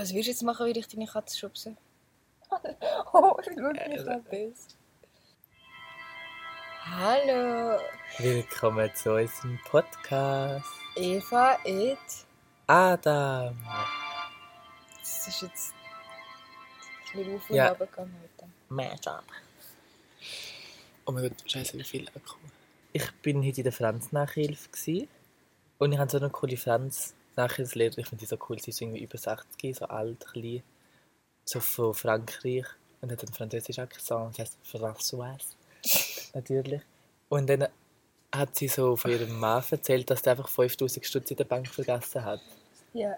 Was wirst du jetzt machen, wie ich deine Katze schubse? oh, ich bin Äh, mich gerade böse. Hallo, Willkommen zu unserem Podcast. Eva, it. Adam. Das ist jetzt ein bisschen auf und Ja. runter gegangen heute. Mashup. Oh mein Gott, scheiße, wie viel Akku. Ich bin heute in der Franz-Nachhilfe gsi und ich habe so eine coole Franz-Nachhilfslehrerin. Ich finde die so cool, sie ist irgendwie über 60, so alt, klein, so von Frankreich und hat einen französischen Akzent, sie heißt Françoise, natürlich. Und dann hat sie so von ihrem Mann erzählt, dass er einfach 5000 Stutz in der Bank vergessen hat. Ja.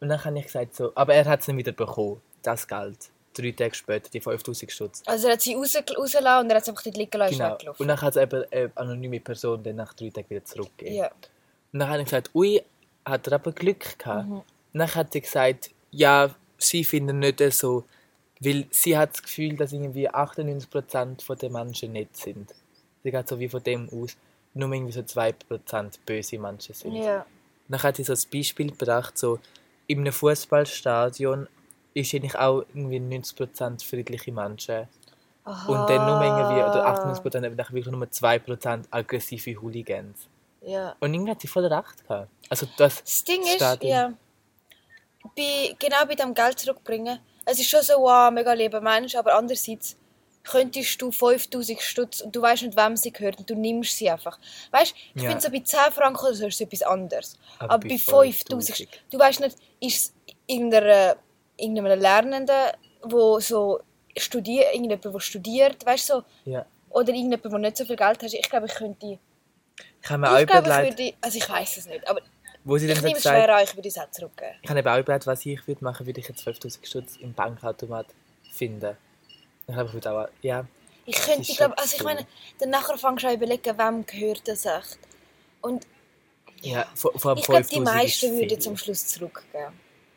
Und dann habe ich gesagt so, aber er hat es nicht wieder bekommen, das Geld. Drei Tage später, die 5000 Stutz. Also er hat sie raus, rausgelassen und er hat sie einfach dort liegen lassen und Genau. Und dann hat es eben eine anonyme Person dann nach drei Tagen wieder zurückgegeben. Ja. Und dann habe ich gesagt, ui, hat er aber Glück gehabt. Mhm. Dann hat sie gesagt, ja, sie finden nicht so, weil sie hat das Gefühl, dass irgendwie 98% der Menschen nett sind. Sie geht so wie von dem aus, nur irgendwie so 2% böse Menschen sind. Ja. Dann hat sie so ein Beispiel gebracht, so in einem Fußballstadion ist eigentlich auch irgendwie 90% friedliche Menschen. Aha. Und dann nur irgendwie, oder 98%, aber dann wirklich nur 2% aggressive Hooligans. Ja. Und irgendwie hat sie voll recht gehabt. Also das, Das Ding ist, Stadion. ja, bei, genau bei dem Geld zurückbringen, es ist schon so, wow, mega lieber Mensch, aber andererseits könntest du 5000 Stutz und du weißt nicht, wem sie gehört und du nimmst sie einfach. Weißt ich Ja. finde so bei 10 Franken oder so ist etwas anderes. Aber Aber, bei bei 5000, 5000. du weißt nicht, ist es irgendeiner, irgendeinem Lernenden, wo so studiert, irgendjemand, der studiert, weißt so, ja. oder irgendjemand, der nicht so viel Geld hat. Ich glaube, ich könnte, Ich habe mir auch überlegt, würde, also ich weiß es nicht, aber wo sie ich nehme es gesagt schwer an, ich würde es auch zurückgeben. ich habe eben auch überlegt, was ich würde machen, würde ich jetzt 5000 Stutz im Bankautomat finden. Ich glaube, ich würde auch, ja, Ich könnte, ich glaube, also ich meine, dann nachher fangst du an überlegen, wem gehört das echt. Und ja, vor, vor ich glaube, die 5000 ist meisten würden zum Schluss zurückgeben.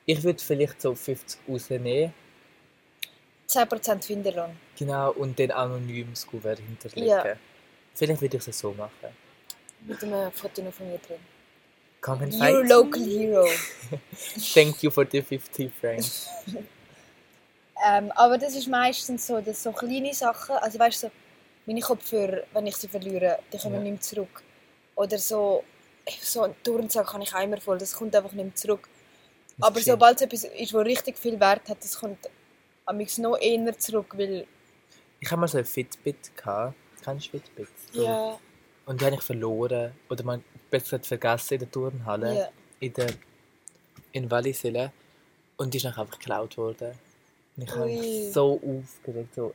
Ich würde vielleicht so 50 rausnehmen, 10% Finderlohn. genau, und dann anonym das Kuvert hinterlegen. Ja. Vielleicht würde ich es so machen. Mit einem Foto noch von mir drin. Come and Your fight local me. hero. Thank you for the 50 francs. ähm, aber das ist meistens so, dass so kleine Sachen, also weißt du, so, meine Kopfhörer, wenn ich sie verliere, die kommen Ja. nicht mehr zurück. Oder so, so ein Turnsack kann ich einmal voll, das kommt einfach nicht mehr zurück. Das Aber sobald es etwas ist, was richtig viel Wert hat, das kommt am liebsten noch eher zurück, weil... Ich habe mal so ein Fitbit gehabt. Kennst du Fitbit? So. Ja, Und die habe ich verloren. Oder man besser gesagt vergessen in der Turnhalle. ja. In der in Walliselle. Und die ist einfach geklaut worden. Und ich habe mich so aufgeregt. So.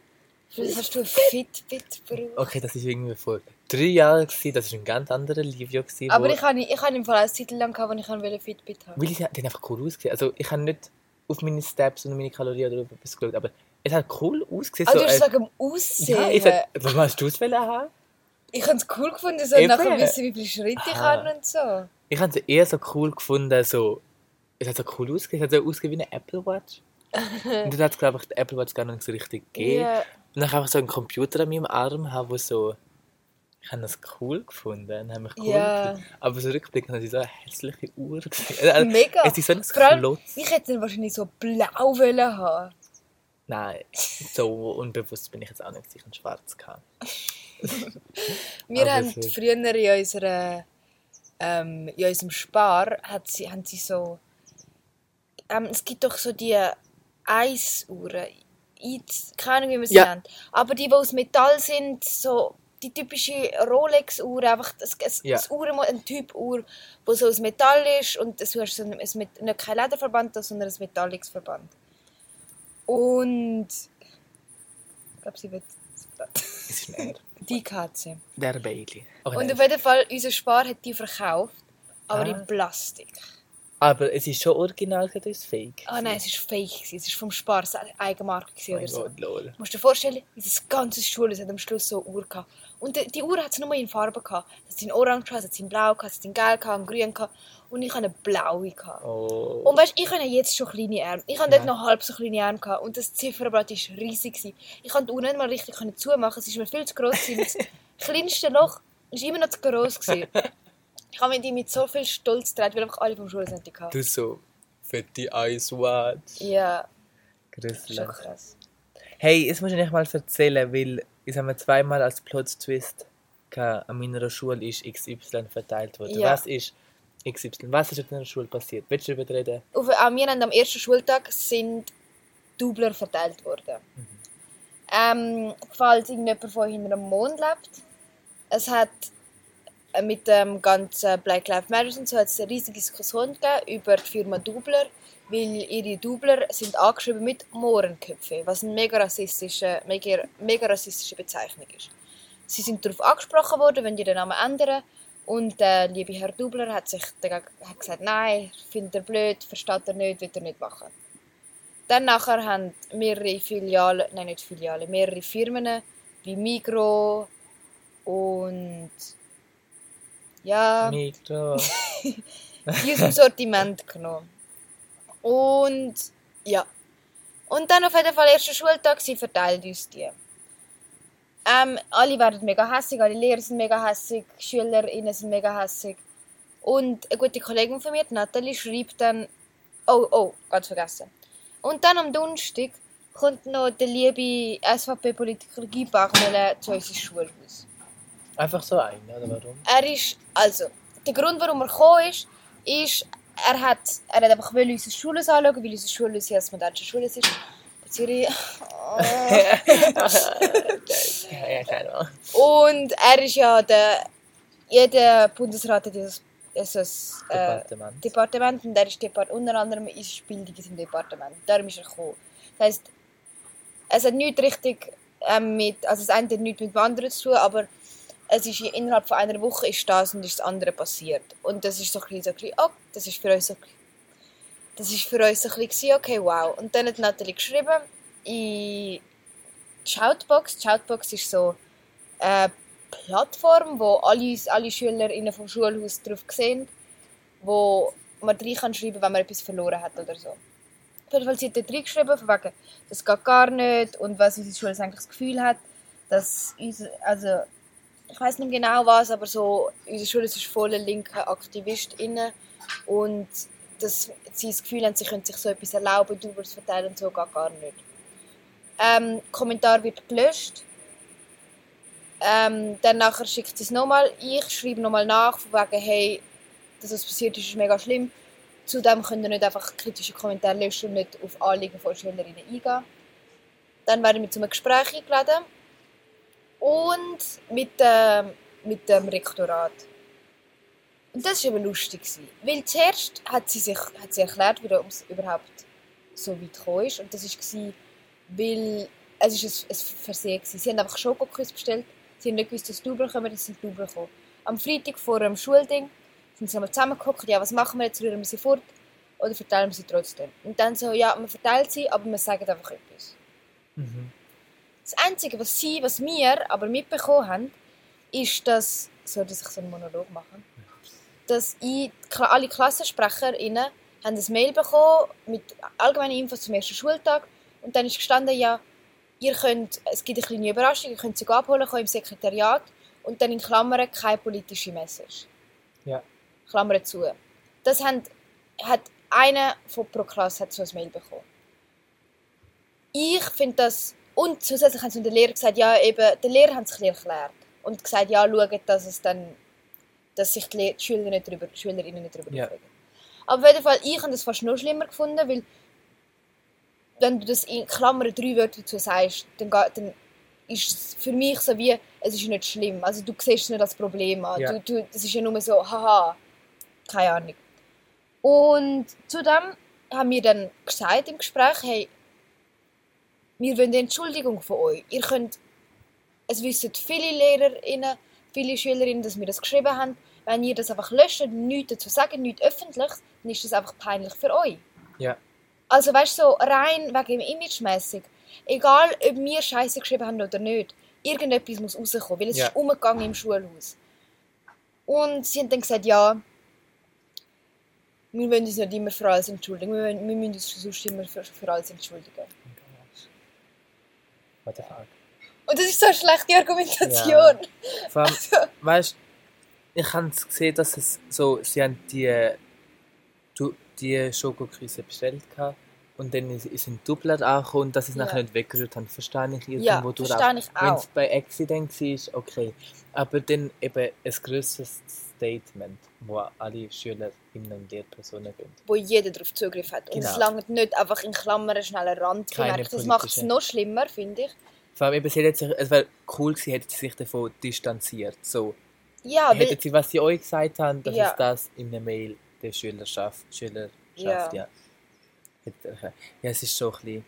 Hast du ein Fitbit gebraucht. Okay, das war irgendwie vor drei Jahren. Gewesen. Das war ein ganz anderer Livio. Gewesen, Aber ich habe ich habe im Fall eine Zeit lang gehabt, wo ich ein Fitbit haben Weil ich, haben einfach cool ausgesehen. Also ich habe nicht auf meine Steps und meine Kalorien oder etwas geschaut. Aber es hat cool ausgesehen. Also so, du äh, hast sagen, Aussehen. ja, ich sag, was hast du es haben? Ich habe es cool gefunden, so Eben. nachher wissen, wie viele Schritte ich Aha. habe und so. Ich habe es eher so cool gefunden, so. Es hat so cool ausgesehen, es hat so ausgesehen wie eine Apple Watch. und dann hat es, glaube ich, die Apple Watch gar nicht so richtig gegeben. Ja. Und dann habe ich einfach so einen Computer an meinem Arm, haben, wo so. Ich habe das cool gefunden. und habe mich cool Ja. gefühlt. Aber so rückblickend habe ich so eine hässliche Uhr gesehen. Also, Mega. Es ist so ein Klotz. ich hätte dann wahrscheinlich so blau wollen haben. Nein, so unbewusst bin ich jetzt auch nicht, dass ich einen schwarz kann. Wir Aber haben früher in, unserer, ähm, in unserem Spar hat sie, haben sie so... Ähm, es gibt doch so die Eisuhren. Keine Ahnung, wie man sie Ja. nennt. Aber die, die aus Metall sind, so die typische Rolex-Uhr, einfach das, das, Ja. das Uhr, ein Typ Uhr, wo so aus Metall ist und du hast so ein, ein, nicht kein Lederverband, sondern ein metalliges Verband. Und ich glaube, sie wird Es ist ein R. die Katze. Der Bailey. Oh, Und auf jeden Fall, unser Spar hat die verkauft, aber Ah. in Plastik. Aber es ist schon original, das ist fake. Ah nein, es war fake. gewesen. Es war vom Spar, es war eine Eigenmarke gewesen Oh mein oder so. Gott, lol. Du musst dir vorstellen, dieses ganze Schule hat am Schluss so eine Uhr gehabt. Und die, die Uhr hat es nur in Farben gehabt. Es hat in Orange gehabt, es hat in Blau gehabt, es hat in Gelb gehabt, in Grün gehabt. Und ich hatte eine blaue gehabt. Oh. Und weißt, ich habe jetzt schon kleine Arme. Ich hatte Ja. dort noch halb so kleine Arme gehabt. Und das Zifferblatt war riesig. gewesen. Ich konnte die Uhr nicht mal richtig können zumachen. Es war mir viel zu gross. Das kleinste Loch war immer noch zu gross. gewesen. Ich habe mir die mit so viel Stolz getragen, weil einfach alle vom Schulcenter hatten. Du so Fette Eyes Watch. Ja, Grüßlich. schon krass. Hey, jetzt muss ich nicht mal erzählen, weil ich habe mir zweimal als Plot-Twist an meiner Schule ist XY verteilt worden. Ja. Was ist XY? Was ist an deiner Schule passiert? Willst du darüber reden? Auf, an mir haben am ersten Schultag sind Dubler verteilt worden. Ähm, falls irgendjemand von hinter dem Mond lebt, es hat mit dem ganzen Black Lives Matter und so hat es eine riesige Diskussion über die Firma Dubler, weil ihre Dubler sind angeschrieben mit Mohrenköpfe, was eine mega rassistische, mega, mega rassistische Bezeichnung ist. Sie sind darauf angesprochen worden, wenn die den Namen ändern. Und der liebe Herr Dubler hat sich dagegen, hat gesagt, nein, findet er blöd, versteht er nicht, wird er nicht machen. Dann nachher haben mehrere Filialen, nein nicht Filialen, mehrere Firmen wie Migro und ja, Mikro. die aus dem Sortiment genommen. Und ja. Und dann auf jeden Fall erster Schultag, sie verteilen uns die. Ähm, alle werden mega hässig, alle Lehrer sind mega hässig, SchülerInnen sind mega hässig. Und eine gute Kollegin von mir, Nathalie, schreibt dann, oh, oh, ganz vergessen. Und dann am Donnerstag kommt noch der liebe SVP-Politiker Guy Bachmele zu unserem Schulhaus. Einfach so ein, oder warum? Er ist, also, der Grund, warum er gekommen ist, ist, er hat, er hat einfach wollen unser Schulhaus anschauen, weil unser Schulhaus ja das modernsche Schulhaus ist. Zürich. ja, ja, keine Ahnung. Und er ist ja der, jeder Bundesrat hat dieses, dieses äh, Departement. Departement und er ist Depart unter anderem ist Bildung in seinem Departement. Darum ist er gekommen. Das heisst, es hat nichts richtig ähm, mit, also das eine hat nichts mit dem anderen zu tun, aber es ist innerhalb von einer Woche ist das und ist das andere passiert. Und das ist so ein bisschen, so oh, das ist für uns so, das ist für uns so ein bisschen, okay, wow. Und dann hat Nathalie geschrieben, in die Shoutbox, Shoutbox ist so eine Plattform, wo alle, alle SchülerInnen vom Schulhaus drauf sehen, wo man rein kann schreiben, wenn man etwas verloren hat oder so. Auf jeden Fall sie hat dort reingeschrieben, von wegen, das geht gar nicht und was unsere Schule eigentlich das Gefühl hat, dass unser, also ich weiß nicht genau was, aber so, unsere Schule ist voller linker AktivistInnen und dass sie das Gefühl haben, sie können sich so etwas erlauben, zu verteilen und so geht gar nicht. Ähm, Kommentar wird gelöscht. Ähm, dann nachher schickt sie es nochmal. Ich schreibe nochmal nach, von wegen, hey, das, was passiert ist, ist mega schlimm. Zudem könnt ihr nicht einfach kritische Kommentare löschen und nicht auf Anliegen von Schülerinnen eingehen. Dann werden wir zu einem Gespräch eingeladen. Und mit, ähm, mit dem Rektorat. Und das war eben lustig. Weil zuerst hat sie, sich, hat sie erklärt, warum es überhaupt so weit gekommen ist. Und das war, weil es ist ein, ein Versehen war. Sie haben einfach Schokoküsse bestellt. Sie haben nicht gewusst, dass Double kommen, das sind Double gekommen. Am Freitag vor dem Schulding sind sie zusammengeguckt. Ja, was machen wir jetzt? Rühren wir sie fort? Oder verteilen wir sie trotzdem? Und dann so, ja, man verteilt sie, aber man sagt einfach etwas. Mhm. Das Einzige, was sie, was wir aber mitbekommen haben, ist, dass, soll ich so einen Monolog machen, dass ich, alle KlassensprecherInnen haben ein Mail bekommen mit allgemeinen Infos zum ersten Schultag und dann ist gestanden, ja, ihr könnt, es gibt eine kleine Überraschung, ihr könnt sie abholen kommen im Sekretariat und dann in Klammern keine politische Message. Ja. Klammern zu. Das haben, hat einer von pro Klasse hat so ein Mail bekommen. Ich finde das und zusätzlich haben sie der Lehrer gesagt, ja eben, der Lehrer hat es ein erklärt und gesagt, ja schaut, dass es dann, dass sich die, Le- die Schüler nicht drüber, Schülerinnen nicht drüber Ja. aufregen. Aber auf jeden Fall, ich habe das fast noch schlimmer gefunden, weil wenn du das in Klammern drei Wörter dazu sagst, dann, dann ist es für mich so wie, es ist nicht schlimm. Also du siehst es nicht als Problem an. Ja. Du, du, das ist ja nur so, haha, keine Ahnung. Und zudem haben wir dann gesagt im Gespräch, hey, wir wollen Entschuldigung von euch. Ihr könnt, es wissen viele LehrerInnen, viele SchülerInnen, dass wir das geschrieben haben. Wenn ihr das einfach löscht und nichts dazu sagt, nichts öffentlich, dann ist das einfach peinlich für euch. Ja. Also weißt du, so rein wegen dem Imagemäßig. Egal, ob wir Scheiße geschrieben haben oder nicht, irgendetwas muss rauskommen, weil es Ja. ist umgegangen im Schulhaus. Und sie haben dann gesagt, ja, wir wollen uns nicht immer für alles entschuldigen, wir, müssen uns sonst immer für, für alles entschuldigen. What the fuck? Und das ist so eine schlechte Argumentation. Vor allem, weißt ich habe gesehen, dass es so, sie haben die, die Schokoküsse bestellt gehabt. Und dann ist, ist ein Doubler angekommen und dass sie es Ja. nachher nicht weggerührt haben, verstehe ich irgendwo Ja, durch verstehe ich Wenn auch. es bei Accident war, okay. Aber dann eben ein grösseres Statement, wo alle Schülerinnen und Lehrpersonen gehen. wo jeder darauf Zugriff hat. Und Genau. es langt nicht einfach in Klammern schnell einen Rand gemerkt. Das macht es noch schlimmer, finde ich. Vor allem eben, sie hätte sich, es wäre cool gewesen, hätte sie sich davon distanziert. So, Ja, hätten sie, was sie euch gesagt haben, dass Ja. es das in der Mail der Schülerschaft, Schülerschaft, Ja. ja. Ja, es ist schon ein bisschen...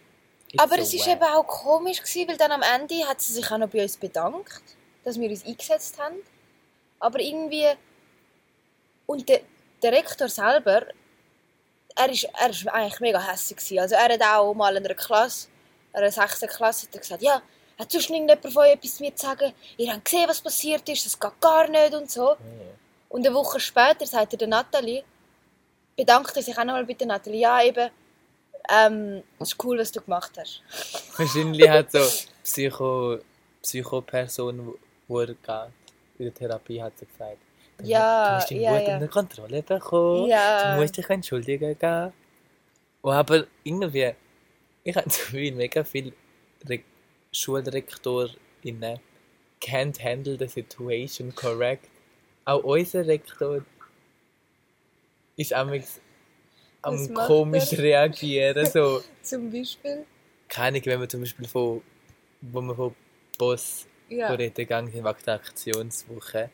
aber es ist wack. eben auch komisch gewesen, weil dann am Ende hat sie sich auch noch bei uns bedankt, dass wir uns eingesetzt haben. Aber irgendwie und der, der Rektor selber, er ist, er ist eigentlich mega hässlich gewesen. Also er hat auch mal in einer Klasse, in einer 6. Klasse, hat er gesagt, ja, hat sonst irgendjemand von euch etwas mir zu sagen? Ihr habt gesehen, was passiert ist, das geht gar nicht und so. Ja. Und eine Woche später sagt er der Nathalie, bedankt er sich auch nochmal bei der Nathalie, ja eben, ähm, es ist cool, was du gemacht hast. Wahrscheinlich hat so Psycho, Psychoperson, wo er geht, in der Therapie, hat sie gesagt. Du- Ja, du musst ja, gut ja. unter Kontrolle bekommen. Ja. Du musst dich entschuldigen gehen. Und aber irgendwie, ich habe so viel, mega viele Re SchulrektorInnen can't handle the situation correct. Auch unser Rektor ist amigs am komisch er? reagieren. So. Zum Beispiel? keine wenn wir zum Beispiel von, wo wir von Boss Ja. reden gegangen sind wegen der Aktionswoche.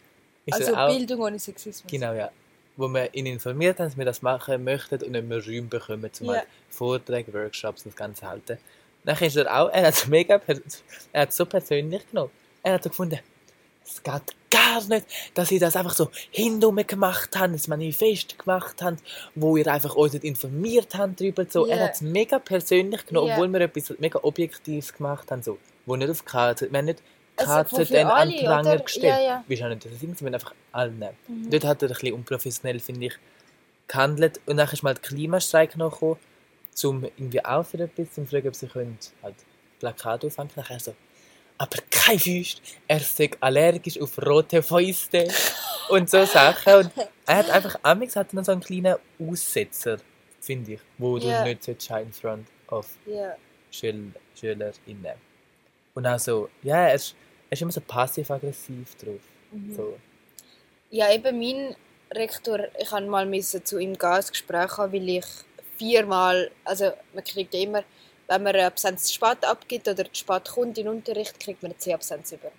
Ist Also auch, Bildung ohne Sexismus. Genau, ja. Wo wir ihn informiert haben, dass wir das machen möchten und nicht mehr Räume bekommen, zum Ja. halt Vorträge, Workshops und das Ganze halten. Nachher ist er auch, er hat es mega, er hat so persönlich genommen. Er hat so gefunden, es geht gar nicht, dass ihr das einfach so hintum gemacht habt, das Manifest gemacht habt, wo ihr einfach uns nicht informiert habt darüber. So. Ja. Er hat es mega persönlich genommen, Ja. obwohl wir etwas mega Objektives gemacht haben, so. Wo nicht auf KZ, wir haben nicht Also KZN an den Pranger gestellt. Ja, ja. Wir haben nicht das wir haben einfach alle nehmen. Mhm. Dort hat er ein bisschen unprofessionell, finde ich, gehandelt. Und dann ist mal der Klimastreik noch gekommen, um irgendwie auch für etwas zu fragen, ob sie können halt Plakate aufhängen. Nachher so, aber kein Füßt, er sei allergisch auf rote Fäuste und so Sachen. Und er hat einfach, amix hat noch so einen kleinen Aussetzer, finde ich, wo Ja. du nicht solltest in front of Ja. Schül SchülerInnen. Und auch so, ja, er ist, er ist immer so passiv-aggressiv drauf. Mhm. So. Ja, eben mein Rektor, ich musste mal zu ihm gehen, ein Gespräch haben, weil ich viermal, also man kriegt ja immer, wenn man eine Absenz zu spät abgibt oder zu spät kommt in den Unterricht, kriegt man eine C-Absenz über.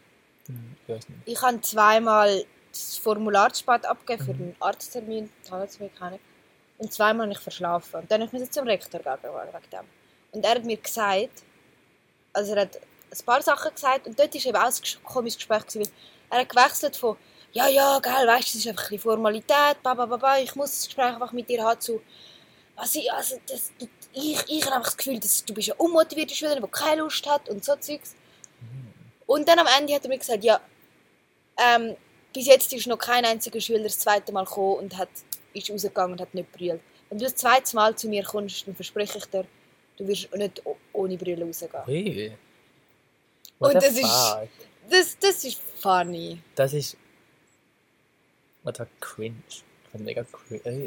Hm, Ich. Ich habe zweimal das Formular zu spät abgegeben für Mhm. einen Arzttermin, Zahnarzttermin, keine. Und zweimal habe ich verschlafen. Und dann musste ich zum Rektor gehen wegen dem. Und er hat mir gesagt, also er hat ein paar Sachen gesagt und dort war eben auch ein komisches Gespräch, gewesen, er hat gewechselt von ja, ja, geil, weißt du, das ist einfach ein bisschen Formalität, ba, ba, ba, ba, ich muss das Gespräch einfach mit dir haben zu, also, ich- also das, ich, ich habe einfach das Gefühl, dass du bist eine unmotivierte Schülerin, die keine Lust hat und so Zeugs. Und dann am Ende hat er mir gesagt, ja, ähm, bis jetzt ist noch kein einziger Schüler das zweite Mal gekommen und hat, ist rausgegangen und hat nicht brüllt. Wenn du das zweite Mal zu mir kommst, dann verspreche ich dir, du wirst nicht ohne Brille rausgehen. Und What the das ist-? Das, das ist funny. Das ist. What a cringe. Ich mega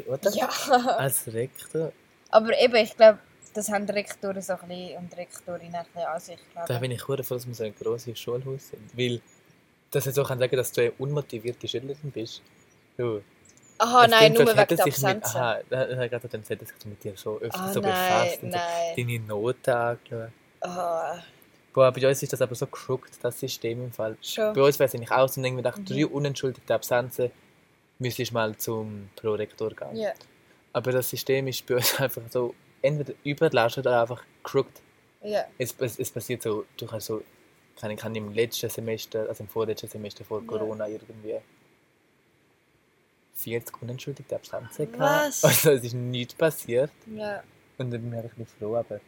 What the Ja. Als Rektor. Aber eben, ich glaube, das haben Rektoren so ein bisschen und Rektorinnen ein bisschen an sich. Da glaube bin ich froh, dass wir so ein grosses Schulhaus sind. Weil, dass er so kann sagen, dass du eine unmotivierte Schülerin bist. Du. Aha, es nein, nur wegen hätte der Absenzen. aha, da- da dann dass sich mit dir so öfter Ah, so nein, befasst und so nein. deine Noten angeschaut. Ah, Boah, bei uns ist das aber so crooked, das System im Fall. schon. Bei uns wäre es eigentlich auch so, irgendwie nach Mhm. drei unentschuldigten Absenzen müsstest mal zum Prorektor gehen. Ja. Aber das System ist bei uns einfach so, entweder überlastet oder einfach crooked. Ja. Es, es, es passiert so, du kannst so, kann ich kann im letzten Semester, also im vorletzten Semester vor. Corona irgendwie 40 unentschuldigte Absenzen gehabt. Was? Also es ist nichts passiert. Ja. Und dann bin ich ein bisschen froh, aber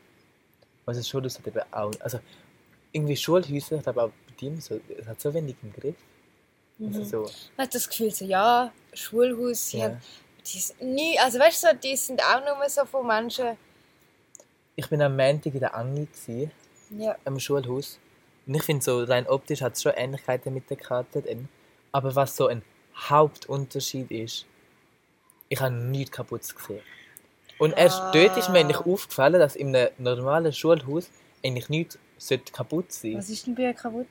was es schon hat eben auch, also irgendwie Schulhäuser, ich glaube auch bei dir so, es hat so wenig im Griff. Also Mhm. so, Man hat das Gefühl, so, ja, Schulhaus, ja. haben, die sind nie, also weißt du, so, die sind auch nur so von Menschen, Ich bin am Montag in der Angi gewesen, ja, am Schulhaus. Und ich finde so, rein optisch hat es schon Ähnlichkeiten mit der KZN. Aber was so ein Hauptunterschied ist, ich habe nichts kaputt gesehen. Und erst Ah. dort ist mir eigentlich aufgefallen, dass in einem normalen Schulhaus eigentlich nichts sollte kaputt sein Was ist denn bei kaputt?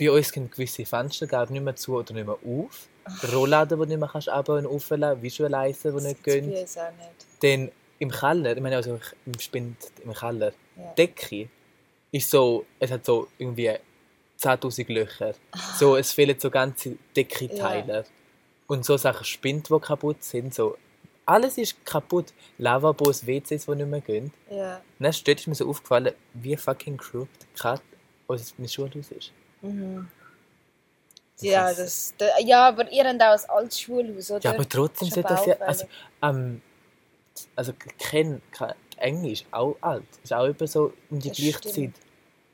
Bei uns gehen gewisse Fenster gehen nicht mehr zu oder nicht mehr auf. Rollladen, die du nicht mehr kannst ab- und aufladen Visualizer, die nicht Das gehen. uns auch nicht. Dann im Keller, ich meine also im Spind im Keller, Ja. Decke ist so, es hat so irgendwie 10'000 Löcher. So, es fehlen so ganze Deckenteile. Und so Sachen Spind, die kaputt sind. So, alles ist kaputt. Lavabos, WCs, die nicht mehr gehen. Ja. Und dann ist mir so aufgefallen, wie fucking crooked gerade unser Schulhaus ist. Mhm. Das Ja, das, da, ja, aber ihr habt auch ein altes Schulhaus, oder? Ja, aber trotzdem aber das ja. Also, ähm, also kein Englisch, auch alt. Ist auch über so um die Das gleiche stimmt. Zeit.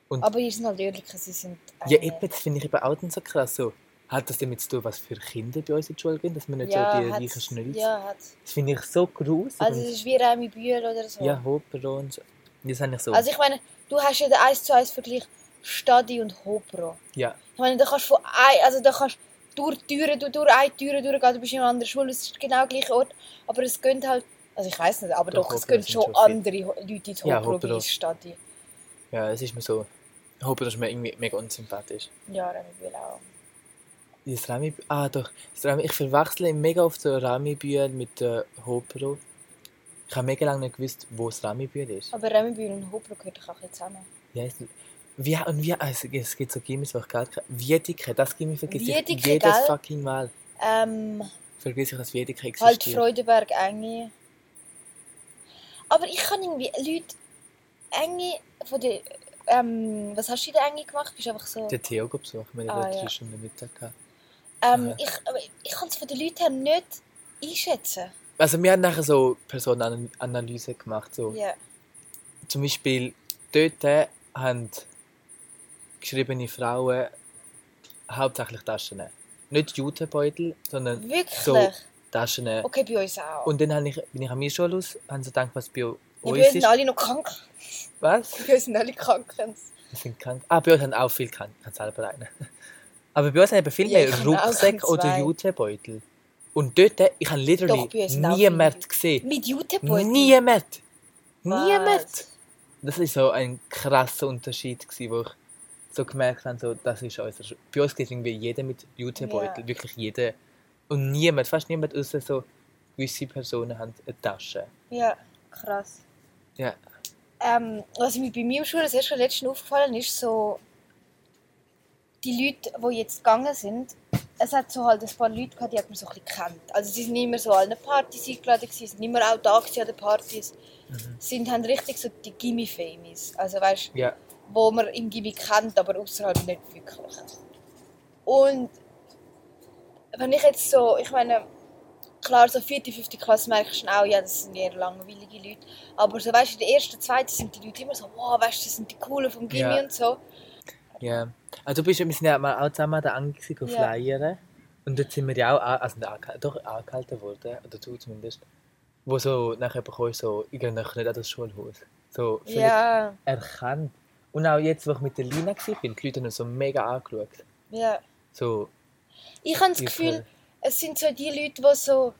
Und Aber ihr seid halt ehrlich, sie sind... ja, eine- eben, das finde ich eben auch so krass. So, hat das damit zu tun, was für Kinder bei uns in die Schule gehen, dass wir nicht ja, so die reichen Schnölze Ja, hat Das finde ich so gruselig. Also es ist wie Remi Bühl oder so. ja, Hopero und so. Das habe ich so. Also ich meine, du hast ja den 1 zu 1 Vergleich Stadi und Hopro. ja, Ich meine, da kannst du von ein, also da kannst du durch Türen, du durch eine Tür durchgehen, du bist in einer anderen Schule, es ist genau der gleiche Ort, aber es gehen halt, also ich weiß nicht, aber Doch, doch, es Hopro gehen sind schon andere Leute ins Ja, Hopro Hopro. wie ins Stadi. ja, es ist mir so. Hopero ist mir irgendwie mega unsympathisch. Ja, Remi Bühl auch. Das Rami, ah doch, das Rami, ich verwechsle mega oft so Rami-Bühl mit äh, Hopero. Ich habe mega lange nicht gewusst, wo das Rami-Bühl ist. Aber Remi Bühl und Hopro gehören doch auch ein zusammen. Wie heisst Wie, und wie, also es gibt so Gimmis, wo ich gar keine... Wiedeke, das Gimmi vergesse ich jedes gell? fucking Mal. Ähm, Vergesse ich, dass Wiedeke halt existiert. Freudenberg, Enge. Aber ich kann irgendwie Leute, Enge von der, ähm, was hast du in der Enge gemacht? Bist einfach so... Der Theo besucht, wir Ah, haben ja. drei Stunden Mittag gehabt. Ähm, Aha. ich ich kann es von den Leuten her nicht einschätzen. Also wir haben nachher so Personenanalyse gemacht, so. Ja. Zum Beispiel dort haben geschriebene Frauen hauptsächlich Taschen. Nicht Jutebeutel, sondern Wirklich? so Taschen. Okay, bei uns auch. Und dann habe ich, bin ich an mir Schulhaus, haben sie gedacht, was bei ja, uns bei uns sind alle noch krank. Was? Bei uns sind alle krank. Wir sind krank. Ah, bei uns haben auch viel krank. Ich kann selber einen. Aber bei uns haben eben viel Ja, mehr Rucksäcke oder Jutebeutel. Und dort, ich habe literally Doch, niemand viele. gesehen. Mit Jutebeutel? Niemand! Niemand! Das war so ein krasser Unterschied, wo ich so gemerkt habe, so, das ist unser... Bei uns geht irgendwie jeder mit Jutebeutel, Ja. wirklich jeder. Und niemand, fast niemand, außer so gewisse Personen haben eine Tasche. Ja, krass. Ja. Ähm, was mir bei mir im Schule das erste letzten aufgefallen ist, so die Leute, die jetzt gegangen sind, es hat so halt ein paar Leute gehabt, die hat man so ein bisschen kennt. Also sie sind nicht mehr so an allen Partys eingeladen gewesen, sind nicht mehr auch da an den Partys. Sind haben richtig so die Gimme-Famies. Also weißt Ja. Wo man im Gimme kennt, aber außerhalb nicht wirklich. Und wenn ich jetzt so, ich meine, klar, so vierte, fünfte Klasse merkst du auch, ja, das sind eher langweilige Leute. Aber so, weißt du, in der ersten, zweiten sind die Leute immer so, wow, weißt du, das sind die Coolen vom Gimme Ja. und so. Ja. Also du bist, wir sind ja mal auch zusammen da angegangen, Ja. flyern. Und dort sind wir ja auch, also doch angehalten worden, oder du zumindest. Wo so nachher bekommst, so, ich gehe nicht an das Schulhaus. So, Ja, erkannt. Und auch jetzt, wo ich mit der Lina war, die Leute haben uns so mega angeschaut. ja. So, Ich habe das Ich Gefühl, es sind so die Leute, die so.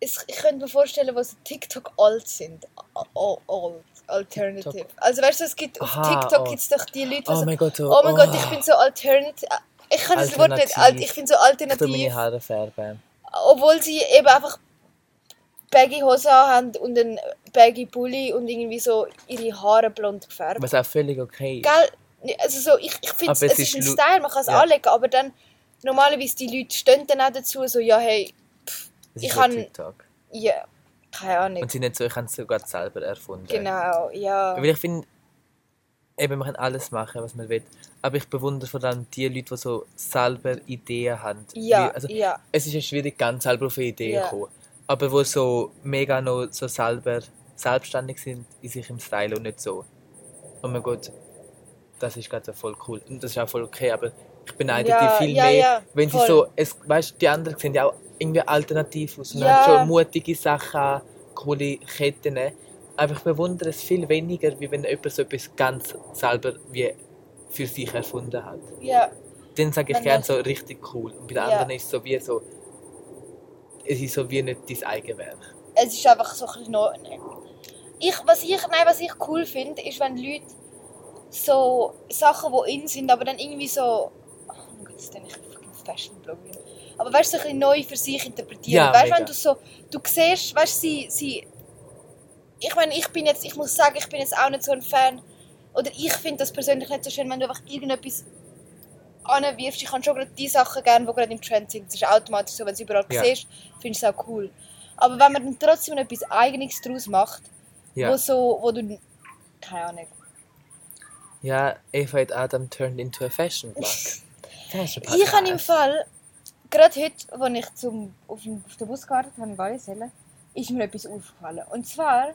Es, ich könnte mir vorstellen, die so TikTok alt sind. Alt, alternative. TikTok. Also weißt du, es gibt auf Aha, TikTok oh. gibt es doch die Leute, die oh so, mein Gott, so, oh mein Gott, ich bin so alternative. Ich kann das Wort nicht, ich bin so Ich alternativ. meine Haare färben. Obwohl sie eben einfach baggy Hose haben und einen baggy Pulli und irgendwie so ihre Haare blond gefärbt. Was auch völlig okay ist. Gell? Also so, ich, ich finde, es es ist ein Style, man kann es Ja. anlegen, aber dann normalerweise die Leute stehen dann auch dazu, so, ja, hey, Das ich kann-. TikTok. ja, keine Ahnung. Und sie nicht so, ich habe es sogar selber erfunden. Genau, ja. Weil ich finde, eben, man kann alles machen, was man will. Aber ich bewundere vor allem die Leute, die so selber Ideen haben. Ja, Wie- also, ja. Es ist ja schwierig, ganz selber auf eine Idee Ja. zu kommen. Aber wo so mega noch so selber selbstständig sind in sich im Style und nicht so. Oh mein Gott, das ist gerade so voll cool. Und das ist auch voll okay, aber ich beneide Ja, die viel ja, mehr, ja, wenn sie voll. so, es, weißt, die anderen sehen ja auch irgendwie alternativ aus und Ja. haben schon mutige Sachen, coole Ketten. Aber ich bewundere es viel weniger, wie wenn jemand so etwas ganz selber wie für sich erfunden hat. Ja, Dann sage ich gerne so richtig cool. Und bei den anderen ist es so wie so, es ist so wie nicht dein Eigenwerk. es ist einfach so ein bisschen noch... Ich, was, ich, nein, was ich cool finde, ist, wenn Leute so Sachen, die in sind, aber dann irgendwie so... Oh mein Gott, das ist dann nicht fucking Fashion-Blogger. Aber weißt du, so ein bisschen neu für sich interpretieren. Ja, weißt du, wenn du so... Du siehst, weißt du, sie... sie ich meine, ich bin jetzt... Ich muss sagen, ich bin jetzt auch nicht so ein Fan... Oder ich finde das persönlich nicht so schön, wenn du einfach irgendetwas anwirfst. Ich habe schon gerade die Sachen gerne, die gerade im Trend sind. Das ist automatisch so, wenn du es überall Ja. siehst, findest du es auch cool. Aber wenn man dann trotzdem etwas Eigenes daraus macht, Ja. wo so, wo du... Keine Ahnung. Ja, Eva hat Adam turned into a fashion blog. Ich habe im. Fall, gerade heute, als ich zum, auf, dem, auf den Bus gewartet habe, in Wallisellen, ist mir etwas aufgefallen. Und zwar,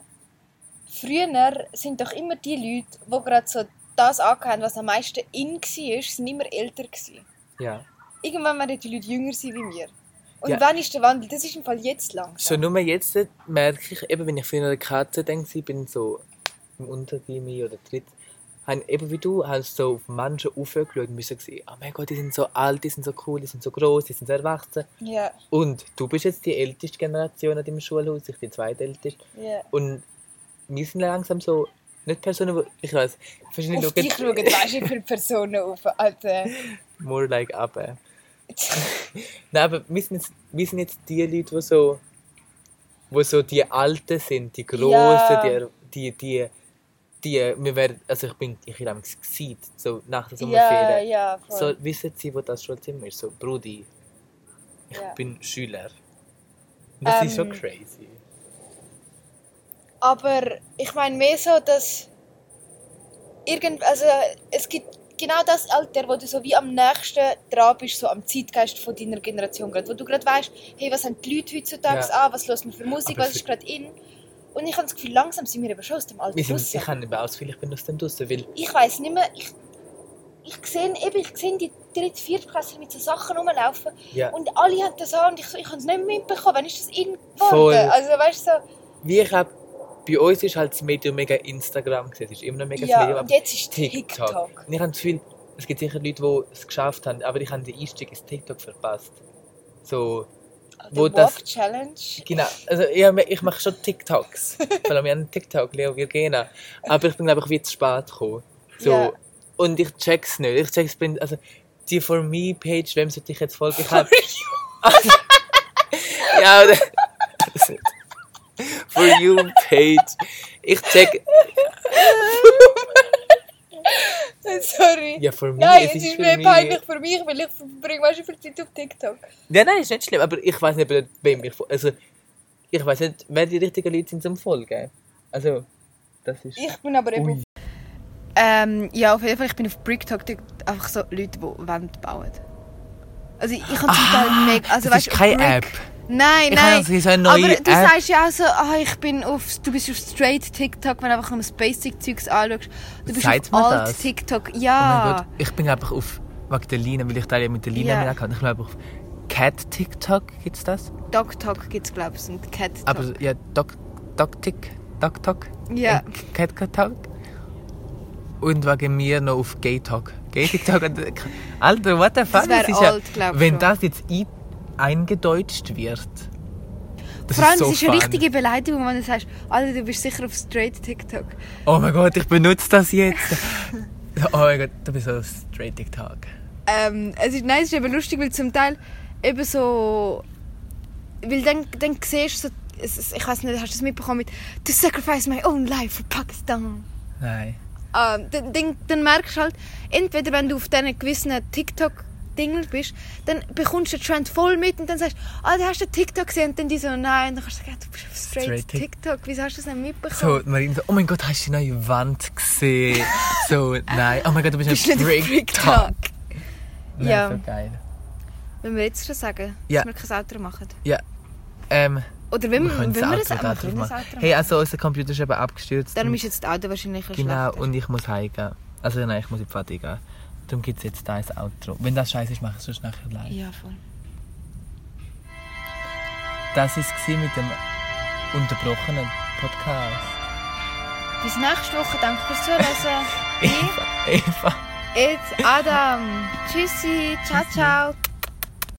früher sind doch immer die Leute, die gerade so das angehabt was am meisten in war, sind immer älter gewesen. Ja. Irgendwann werden die Leute jünger sein wie wir. Und Ja. wann ist der Wandel? Das ist im Fall jetzt So, langsam. nur jetzt merke ich, eben wenn ich früher an der Katze denke, ich bin so im Untergimmi oder dritt, haben eben wie du, hast so auf Menschen aufgeschaut und müssen sehen, oh mein Gott, die sind so alt, die sind so cool, die sind so groß, die sind so erwachsen. Ja, Und du bist jetzt die älteste Generation an deinem Schulhaus, ich die zweitälteste. ja. Und wir sind langsam so, nicht Personen, die, ich weiß, verschiedene Auf dich schauen, weißt viele Personen auf. Alter. more like up. äh. Nein, aber wir sind, jetzt, wir sind jetzt die Leute, die so, wo so die Alten sind, die Grossen, Ja. die, die, die, die, wir werden, also ich bin, ich habe gesehen, so nach der Ja, Sommerferien. ja, voll. So, wissen Sie, wo das Schulzimmer ist? So, Brudi, ich Ja. bin Schüler. Das ist schon Ähm, crazy. Aber ich meine mehr so, dass irgend, also es gibt genau das Alter, wo du so wie am nächsten dran bist, so am Zeitgeist von deiner Generation gerade, wo du gerade weißt, hey, was haben die Leute heutzutage Ja. an, was hört man für Musik, Aber was ist gerade in. Und ich habe das Gefühl, langsam sind wir eben schon aus dem Alter raus. ich kann nicht mehr ausführen, ich bin aus dem draussen, weil Ich weiß nicht mehr, ich, ich sehe eben, ich sehe die dritte, vierte Klasse mit so Sachen rumlaufen ja, und alle haben das an und ich, ich habe es nicht mehr mitbekommen, wann ist das in Voll. geworden? Also weißt du, so, wie ich hab, bei uns ist halt das Medium mega Instagram gewesen, es ist immer noch mega das ja, Medium, und aber jetzt ist TikTok. TikTok. Und ich habe das Gefühl, es gibt sicher Leute, die es geschafft haben, aber ich habe den Einstieg ins TikTok verpasst. So, Wo The das- Walk Challenge. genau. Also ich, ich mache schon TikToks. Vor allem an TikTok, Leo Virgena. Aber ich bin, glaube ich, wie zu spät gekommen. So. Ja. Und ich check's nicht. Ich check's, bin, also, die For Me-Page, wem sollte ich jetzt folgen? Ich hab, ja, For You-Page. Ich check, Sorry. ja, For Me, Nein, es ist ist für mehr mich. peinlich für mich, weil ich verbringe weißt viel Zeit auf TikTok. Ja, nein, ist nicht schlimm, aber ich weiß nicht, ob wem ich fol- Also, ich weiß nicht, wer die richtigen Leute sind zum Folgen. Also, das ist. Ich bin aber eben. Ähm, ja, auf jeden Fall, ich bin auf BrickTok einfach so Leute, die Wände bauen. Also ich, ich habe zum Teil mega... Also, das weißt, ist keine Brick- App. Nein, Ich nein. habe so aber du App. sagst ja auch so, ah, ich bin auf, du bist auf straight TikTok, wenn du einfach nur das Basic-Zeugs anschaust. Du bist Sagt auf alt das? TikTok, Oh ja. Gott, ich bin einfach auf wegen der Lina, weil ich da ja mit der Lina Ja. yeah. kann. Ich glaube auf Cat TikTok gibt's das. DocTok gibt es, glaube ich, und Cat Talk. Aber ja, Doc Doc Tick, Doc Talk. Ja. Und Cat Talk. Und wegen mir noch auf Gay Talk. Gay TikTok. Alter, what the fuck? wär ist ja, alt, ich Wenn schon. das jetzt ein, eingedeutscht wird. Das Vor allem, so es ist eine fun. richtige Beleidigung, wenn du sagst, Alter, du bist sicher auf straight TikTok. Oh mein Gott, ich benutze das jetzt. oh mein Gott, du bist so straight TikTok. Ähm, es ist, nein, es ist eben lustig, weil zum Teil eben so... Weil dann, dann siehst du so... Ich weiß nicht, hast du das mitbekommen mit «To sacrifice my own life for Pakistan». Nein. Ähm, dann, dann, dann merkst du halt, entweder wenn du auf diesen gewissen TikTok-Dingel bist, dann bekommst du den Trend voll mit und dann sagst du, ah, du hast den TikTok gesehen und dann die so, nein, und dann kannst du sagen, du bist auf straight, Straight Tik- TikTok, wieso hast du das nicht So, mitbekommen? Marina so, oh mein Gott, hast du die neue Wand gesehen? so, nein. Oh mein Gott, du bist bist ein auf TikTok. Talk. Ja. So geil. Wenn wir jetzt schon sagen, Ja. dass wir kein Outro machen. Ja. Ähm, Oder wenn, wir wenn wir das Outro auch da machen. machen. Outro Hey, also unser Computer ist eben abgestürzt. Darum und- ist jetzt das Auto wahrscheinlich ein Genau, und ich muss heimgehen. Also nein, ich muss in die Pfade gehen. Darum gibt es jetzt da ein Outro. Wenn das scheiße ist, mache ich es sonst nachher live. Ja, voll. Das war es mit dem unterbrochenen Podcast. Bis nächste Woche. Danke fürs Zuhören. Eva, Eva. It's Adam. Tschüssi. Ciao, ciao.